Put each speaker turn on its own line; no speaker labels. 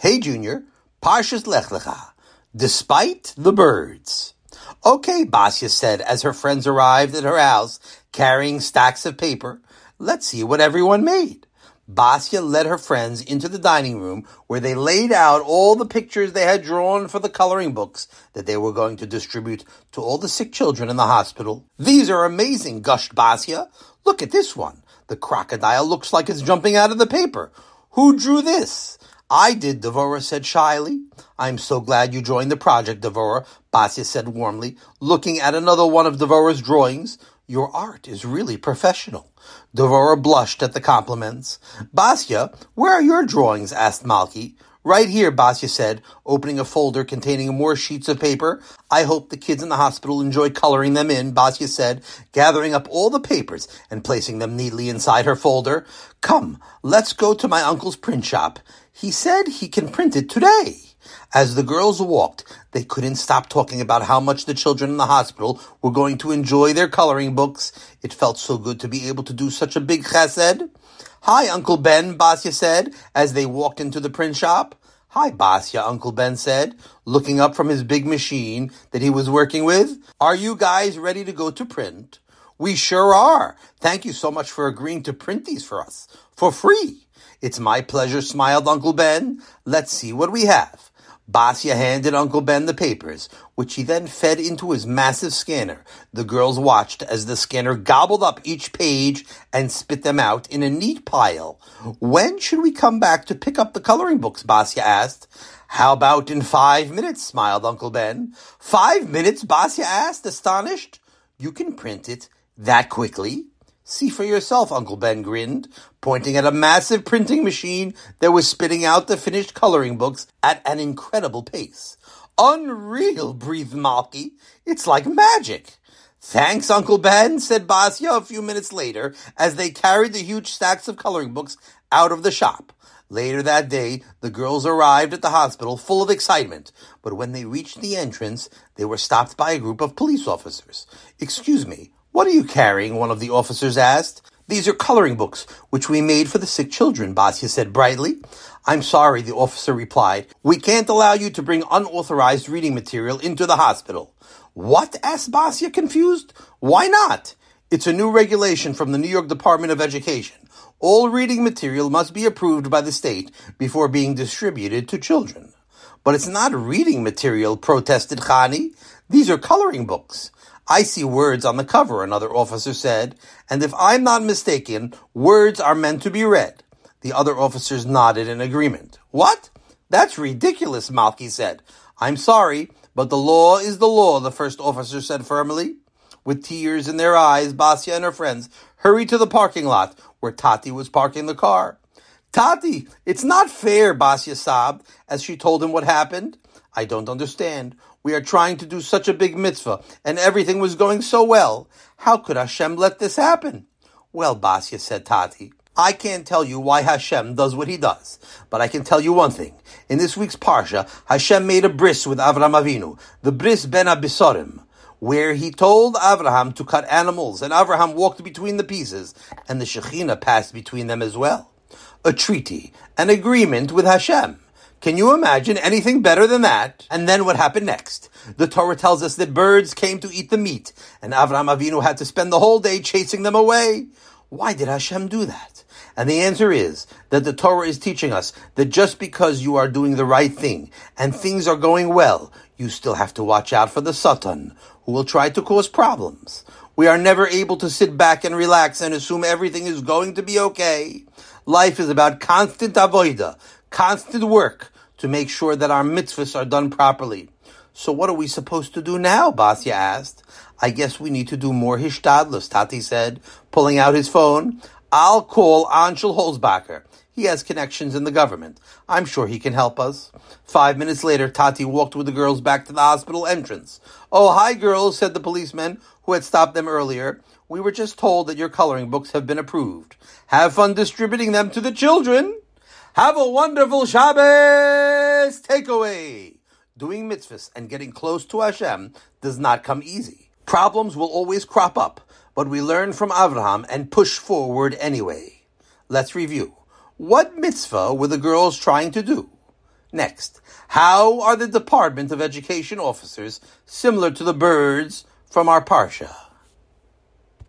Hey, Junior, Parshas Lech Lecha, despite the birds. Okay, Basya said as her friends arrived at her house carrying stacks of paper. Let's see what everyone made. Basya led her friends into the dining room where they laid out all the pictures they had drawn for the coloring books that they were going to distribute to all the sick children in the hospital. These are amazing, gushed Basya. Look at this one. The crocodile looks like it's jumping out of the paper. Who drew this? I did, Devora said shyly. I'm so glad you joined the project, Devora, Basya said warmly, looking at another one of Devora's drawings. Your art is really professional. Devora blushed at the compliments. Basya, where are your drawings? asked Malky. Right here, Basya said, opening a folder containing more sheets of paper. I hope the kids in the hospital enjoy coloring them in, Basya said, gathering up all the papers and placing them neatly inside her folder. Come, let's go to my uncle's print shop. He said he can print it today. As the girls walked, they couldn't stop talking about how much the children in the hospital were going to enjoy their coloring books. It felt so good to be able to do such a big chesed. Hi, Uncle Ben, Basya said, as they walked into the print shop. Hi, Basya, Uncle Ben said, looking up from his big machine that he was working with. Are you guys ready to go to print? We sure are. Thank you so much for agreeing to print these for us. For free. It's my pleasure, smiled Uncle Ben. Let's see what we have. Basya handed Uncle Ben the papers, which he then fed into his massive scanner. The girls watched as the scanner gobbled up each page and spit them out in a neat pile. When should we come back to pick up the coloring books? Basya asked. How about in five minutes? smiled Uncle Ben. Five minutes? Basya asked, astonished. You can print it that quickly? See for yourself, Uncle Ben grinned, pointing at a massive printing machine that was spitting out the finished coloring books at an incredible pace. Unreal, breathed Malky. It's like magic. Thanks, Uncle Ben, said Basya a few minutes later as they carried the huge stacks of coloring books out of the shop. Later that day, the girls arrived at the hospital full of excitement, but when they reached the entrance, they were stopped by a group of police officers. Excuse me, what are you carrying? One of the officers asked. These are coloring books, which we made for the sick children, Basya said brightly. I'm sorry, the officer replied. We can't allow you to bring unauthorized reading material into the hospital. What? asked Basya, confused. Why not? It's a new regulation from the New York Department of Education. All reading material must be approved by the state before being distributed to children. But it's not reading material, protested Khani. These are coloring books. I see words on the cover, another officer said, and if I'm not mistaken, words are meant to be read. The other officers nodded in agreement. What? That's ridiculous, Malky said. I'm sorry, but the law is the law, the first officer said firmly. With tears in their eyes, Basya and her friends hurried to the parking lot where Tati was parking the car. Tati, it's not fair, Basya sobbed as she told him what happened. I don't understand. We are trying to do such a big mitzvah, and everything was going so well. How could Hashem let this happen? Well, Basya said Tati, I can't tell you why Hashem does what he does, but I can tell you one thing. In this week's Parsha, Hashem made a bris with Avram Avinu, the bris bein Habesorim, where he told Avraham to cut animals, and Avraham walked between the pieces, and the Shekhinah passed between them as well. A treaty, an agreement with Hashem. Can you imagine anything better than that? And then what happened next? The Torah tells us that birds came to eat the meat, and Avram Avinu had to spend the whole day chasing them away. Why did Hashem do that? And the answer is that the Torah is teaching us that just because you are doing the right thing and things are going well, you still have to watch out for the Satan, who will try to cause problems. We are never able to sit back and relax and assume everything is going to be okay. Life is about constant avoida, constant work to make sure that our mitzvahs are done properly. So what are we supposed to do now? Basya asked. I guess we need to do more hishtadlus, Tati said, pulling out his phone. I'll call Anshel Holzbacher. He has connections in the government. I'm sure he can help us. Five minutes later, Tati walked with the girls back to the hospital entrance. Oh, hi, girls, said the policeman who had stopped them earlier. We were just told that your coloring books have been approved. Have fun distributing them to the children. Have a wonderful Shabbos takeaway. Doing mitzvahs and getting close to Hashem does not come easy. Problems will always crop up, but we learn from Avraham and push forward anyway. Let's review. What mitzvah were the girls trying to do? Next, how are the Department of Education officers similar to the birds from our Parsha?